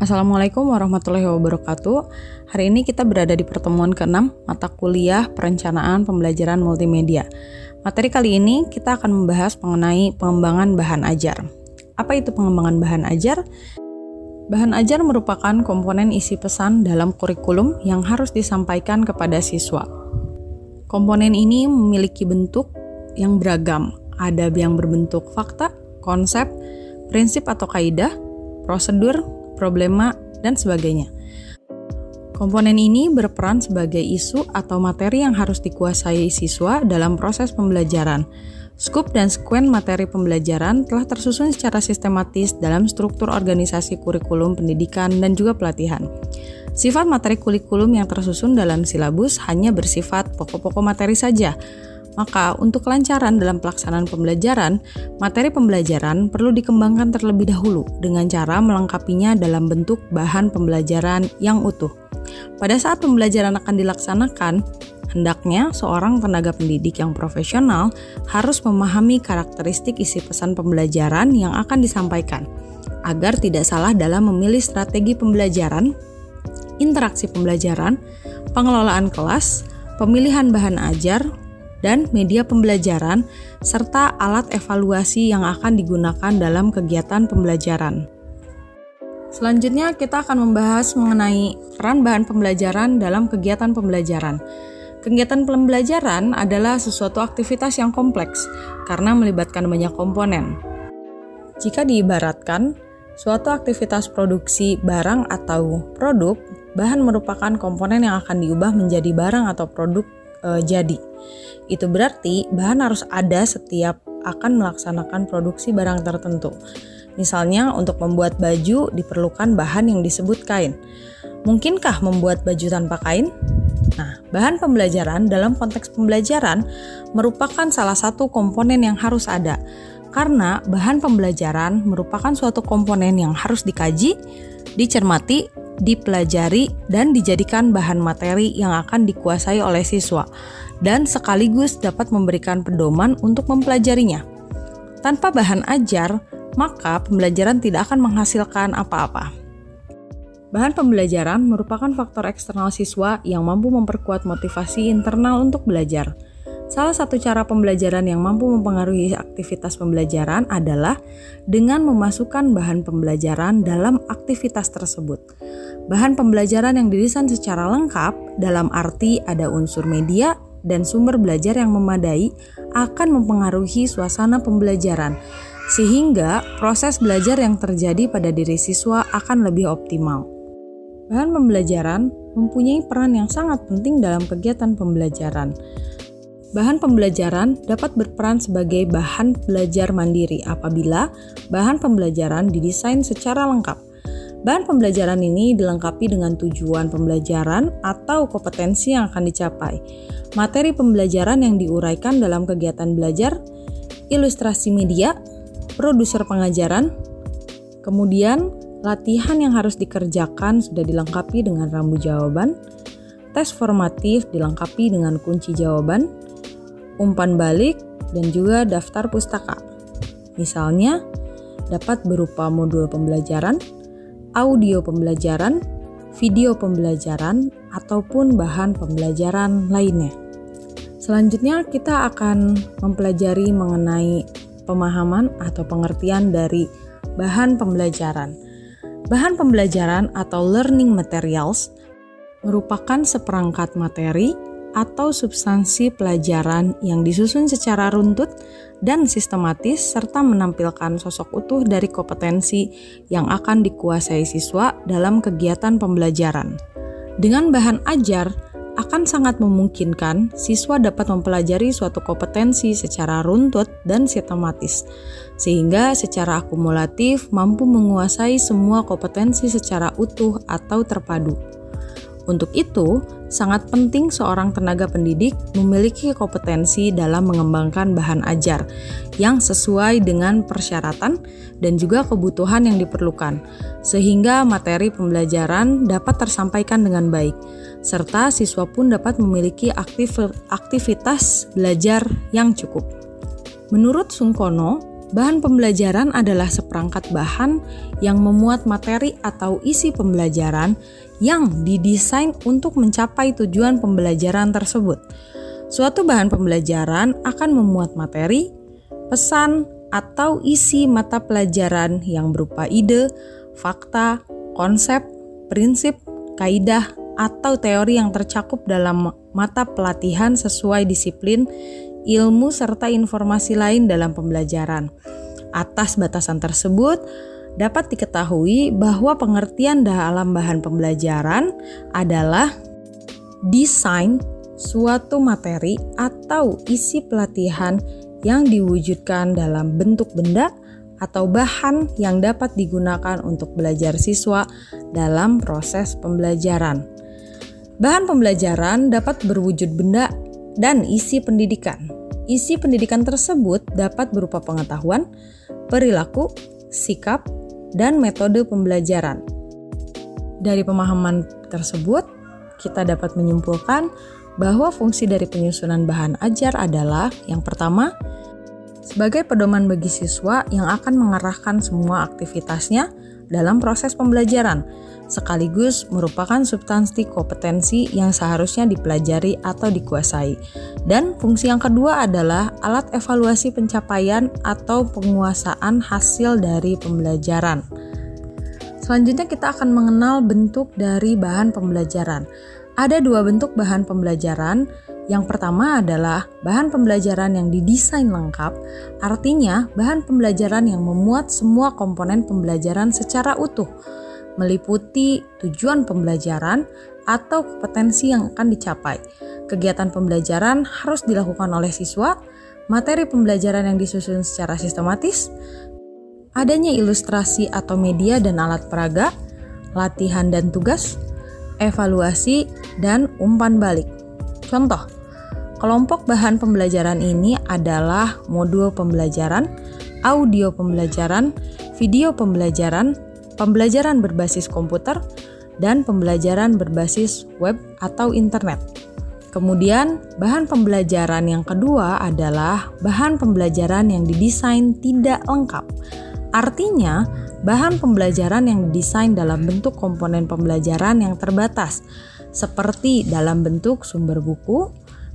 Assalamualaikum warahmatullahi wabarakatuh. Hari ini kita berada di pertemuan ke-6 mata kuliah Perencanaan Pembelajaran Multimedia. Materi kali ini kita akan membahas mengenai pengembangan bahan ajar. Apa itu pengembangan bahan ajar? Bahan ajar merupakan komponen isi pesan dalam kurikulum yang harus disampaikan kepada siswa. Komponen ini memiliki bentuk yang beragam, ada yang berbentuk fakta, konsep, prinsip atau kaidah, prosedur, problema, dan sebagainya. Komponen ini berperan sebagai isu atau materi yang harus dikuasai siswa dalam proses pembelajaran. Skup dan sekuen materi pembelajaran telah tersusun secara sistematis dalam struktur organisasi kurikulum pendidikan dan juga pelatihan. Sifat materi kurikulum yang tersusun dalam silabus hanya bersifat pokok-pokok materi saja, maka, untuk kelancaran dalam pelaksanaan pembelajaran, materi pembelajaran perlu dikembangkan terlebih dahulu dengan cara melengkapinya dalam bentuk bahan pembelajaran yang utuh. Pada saat pembelajaran akan dilaksanakan, hendaknya seorang tenaga pendidik yang profesional harus memahami karakteristik isi pesan pembelajaran yang akan disampaikan, agar tidak salah dalam memilih strategi pembelajaran, interaksi pembelajaran, pengelolaan kelas, pemilihan bahan ajar, dan media pembelajaran, serta alat evaluasi yang akan digunakan dalam kegiatan pembelajaran. Selanjutnya, kita akan membahas mengenai peran bahan pembelajaran dalam kegiatan pembelajaran. Kegiatan pembelajaran adalah sesuatu aktivitas yang kompleks karena melibatkan banyak komponen. Jika diibaratkan, suatu aktivitas produksi barang atau produk, bahan merupakan komponen yang akan diubah menjadi barang atau produk e, jadi. Itu berarti bahan harus ada setiap akan melaksanakan produksi barang tertentu. Misalnya untuk membuat baju diperlukan bahan yang disebut kain. Mungkinkah membuat baju tanpa kain? Nah, bahan pembelajaran dalam konteks pembelajaran merupakan salah satu komponen yang harus ada. Karena bahan pembelajaran merupakan suatu komponen yang harus dikaji, dicermati, dipelajari, dan dijadikan bahan materi yang akan dikuasai oleh siswa, dan sekaligus dapat memberikan pedoman untuk mempelajarinya. Tanpa bahan ajar, maka pembelajaran tidak akan menghasilkan apa-apa. Bahan pembelajaran merupakan faktor eksternal siswa yang mampu memperkuat motivasi internal untuk belajar. Salah satu cara pembelajaran yang mampu mempengaruhi aktivitas pembelajaran adalah dengan memasukkan bahan pembelajaran dalam aktivitas tersebut. Bahan pembelajaran yang didesain secara lengkap dalam arti ada unsur media dan sumber belajar yang memadai akan mempengaruhi suasana pembelajaran sehingga proses belajar yang terjadi pada diri siswa akan lebih optimal. Bahan pembelajaran mempunyai peran yang sangat penting dalam kegiatan pembelajaran. Bahan pembelajaran dapat berperan sebagai bahan belajar mandiri apabila bahan pembelajaran didesain secara lengkap. Bahan pembelajaran ini dilengkapi dengan tujuan pembelajaran atau kompetensi yang akan dicapai, materi pembelajaran yang diuraikan dalam kegiatan belajar, ilustrasi media, produser pengajaran, kemudian latihan yang harus dikerjakan sudah dilengkapi dengan rambu jawaban, tes formatif dilengkapi dengan kunci jawaban, umpan balik, dan juga daftar pustaka. Misalnya, dapat berupa modul pembelajaran, audio pembelajaran, video pembelajaran, ataupun bahan pembelajaran lainnya. Selanjutnya, kita akan mempelajari mengenai pemahaman atau pengertian dari bahan pembelajaran. Bahan pembelajaran atau learning materials merupakan seperangkat materi atau substansi pelajaran yang disusun secara runtut dan sistematis serta menampilkan sosok utuh dari kompetensi yang akan dikuasai siswa dalam kegiatan pembelajaran. Dengan bahan ajar, akan sangat memungkinkan siswa dapat mempelajari suatu kompetensi secara runtut dan sistematis, sehingga secara akumulatif mampu menguasai semua kompetensi secara utuh atau terpadu. Untuk itu, sangat penting seorang tenaga pendidik memiliki kompetensi dalam mengembangkan bahan ajar yang sesuai dengan persyaratan dan juga kebutuhan yang diperlukan, sehingga materi pembelajaran dapat tersampaikan dengan baik, serta siswa pun dapat memiliki aktif, aktivitas belajar yang cukup. Menurut Sungkono, Bahan pembelajaran adalah seperangkat bahan yang memuat materi atau isi pembelajaran yang didesain untuk mencapai tujuan pembelajaran tersebut. Suatu bahan pembelajaran akan memuat materi, pesan, atau isi mata pelajaran yang berupa ide, fakta, konsep, prinsip, kaidah, atau teori yang tercakup dalam mata pelatihan sesuai disiplin ilmu, serta informasi lain dalam pembelajaran. Atas batasan tersebut, dapat diketahui bahwa pengertian dalam bahan pembelajaran adalah desain suatu materi atau isi pelatihan yang diwujudkan dalam bentuk benda atau bahan yang dapat digunakan untuk belajar siswa dalam proses pembelajaran. Bahan pembelajaran dapat berwujud benda dan isi pendidikan. Isi pendidikan tersebut dapat berupa pengetahuan, perilaku, sikap, dan metode pembelajaran. Dari pemahaman tersebut, kita dapat menyimpulkan bahwa fungsi dari penyusunan bahan ajar adalah yang pertama, sebagai pedoman bagi siswa yang akan mengarahkan semua aktivitasnya dalam proses pembelajaran, sekaligus merupakan substansi kompetensi yang seharusnya dipelajari atau dikuasai. Dan fungsi yang kedua adalah alat evaluasi pencapaian atau penguasaan hasil dari pembelajaran. Selanjutnya kita akan mengenal bentuk dari bahan pembelajaran. Ada dua bentuk bahan pembelajaran, yang pertama adalah bahan pembelajaran yang didesain lengkap, artinya bahan pembelajaran yang memuat semua komponen pembelajaran secara utuh, meliputi tujuan pembelajaran atau kompetensi yang akan dicapai. Kegiatan pembelajaran harus dilakukan oleh siswa, materi pembelajaran yang disusun secara sistematis, adanya ilustrasi atau media dan alat peraga, latihan dan tugas, evaluasi, dan umpan balik. Contoh, Kelompok bahan pembelajaran ini adalah modul pembelajaran, audio pembelajaran, video pembelajaran, pembelajaran berbasis komputer, dan pembelajaran berbasis web atau internet. Kemudian, bahan pembelajaran yang kedua adalah bahan pembelajaran yang didesain tidak lengkap. Artinya, bahan pembelajaran yang didesain dalam bentuk komponen pembelajaran yang terbatas, seperti dalam bentuk sumber buku,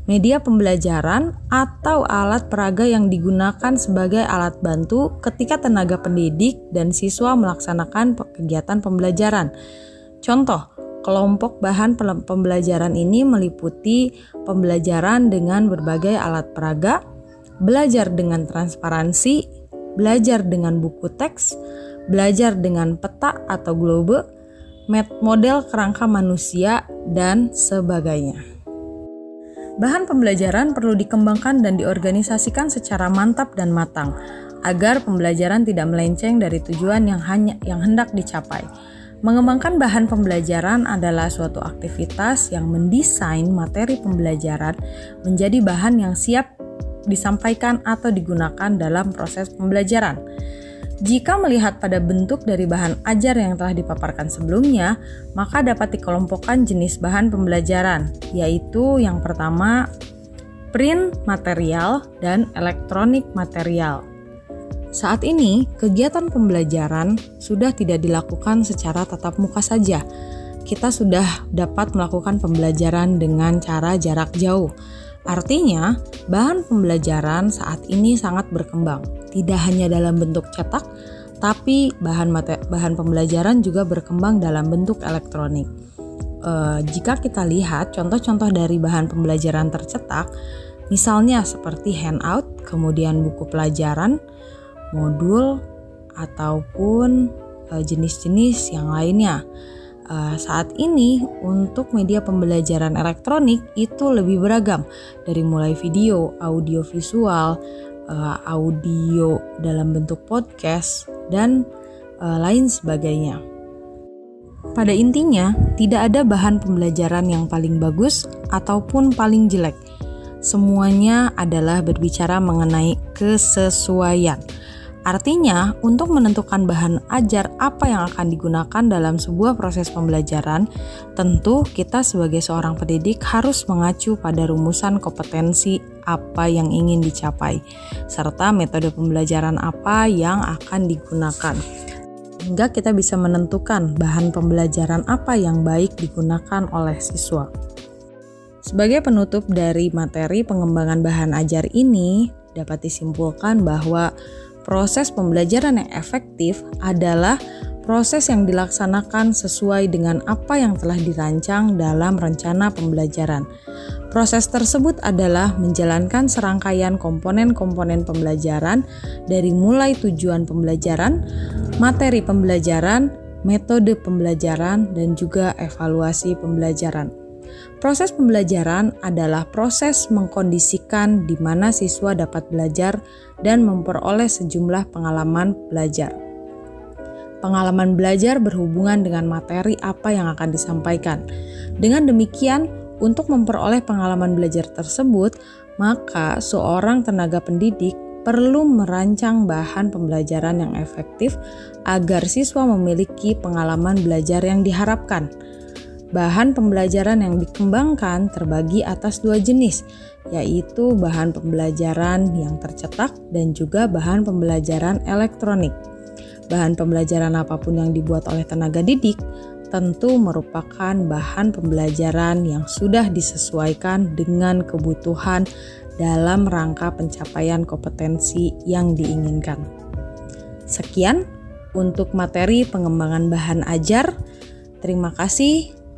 media pembelajaran, atau alat peraga yang digunakan sebagai alat bantu ketika tenaga pendidik dan siswa melaksanakan kegiatan pembelajaran. Contoh, kelompok bahan pembelajaran ini meliputi pembelajaran dengan berbagai alat peraga, belajar dengan transparansi, belajar dengan buku teks, belajar dengan peta atau globe, model kerangka manusia, dan sebagainya. Bahan pembelajaran perlu dikembangkan dan diorganisasikan secara mantap dan matang agar pembelajaran tidak melenceng dari tujuan yang hanya yang hendak dicapai. Mengembangkan bahan pembelajaran adalah suatu aktivitas yang mendesain materi pembelajaran menjadi bahan yang siap disampaikan atau digunakan dalam proses pembelajaran. Jika melihat pada bentuk dari bahan ajar yang telah dipaparkan sebelumnya, maka dapat dikelompokkan jenis bahan pembelajaran, yaitu yang pertama print material dan elektronik material. Saat ini, kegiatan pembelajaran sudah tidak dilakukan secara tatap muka saja. Kita sudah dapat melakukan pembelajaran dengan cara jarak jauh. Artinya, bahan pembelajaran saat ini sangat berkembang tidak hanya dalam bentuk cetak, tapi bahan materi, bahan pembelajaran juga berkembang dalam bentuk elektronik. E, jika kita lihat contoh-contoh dari bahan pembelajaran tercetak, misalnya seperti handout, kemudian buku pelajaran, modul, ataupun eh, jenis-jenis yang lainnya. Uh, saat ini untuk media pembelajaran elektronik itu lebih beragam dari mulai video, audio visual, uh, audio dalam bentuk podcast, dan uh, lain sebagainya. Pada intinya, tidak ada bahan pembelajaran yang paling bagus ataupun paling jelek. Semuanya adalah berbicara mengenai kesesuaian. Artinya, untuk menentukan bahan ajar apa yang akan digunakan dalam sebuah proses pembelajaran, tentu kita sebagai seorang pendidik harus mengacu pada rumusan kompetensi apa yang ingin dicapai, serta metode pembelajaran apa yang akan digunakan. Hingga kita bisa menentukan bahan pembelajaran apa yang baik digunakan oleh siswa. Sebagai penutup dari materi pengembangan bahan ajar ini, dapat disimpulkan bahwa proses pembelajaran yang efektif adalah proses yang dilaksanakan sesuai dengan apa yang telah dirancang dalam rencana pembelajaran. Proses tersebut adalah menjalankan serangkaian komponen-komponen pembelajaran dari mulai tujuan pembelajaran, materi pembelajaran, metode pembelajaran, dan juga evaluasi pembelajaran. Proses pembelajaran adalah proses mengkondisikan di mana siswa dapat belajar dan memperoleh sejumlah pengalaman belajar. Pengalaman belajar berhubungan dengan materi apa yang akan disampaikan. Dengan demikian, untuk memperoleh pengalaman belajar tersebut, maka seorang tenaga pendidik perlu merancang bahan pembelajaran yang efektif agar siswa memiliki pengalaman belajar yang diharapkan. Bahan pembelajaran yang dikembangkan terbagi atas dua jenis, yaitu bahan pembelajaran yang tercetak dan juga bahan pembelajaran elektronik. Bahan pembelajaran apa pun yang dibuat oleh tenaga didik tentu merupakan bahan pembelajaran yang sudah disesuaikan dengan kebutuhan dalam rangka pencapaian kompetensi yang diinginkan. Sekian untuk materi pengembangan bahan ajar. Terima kasih.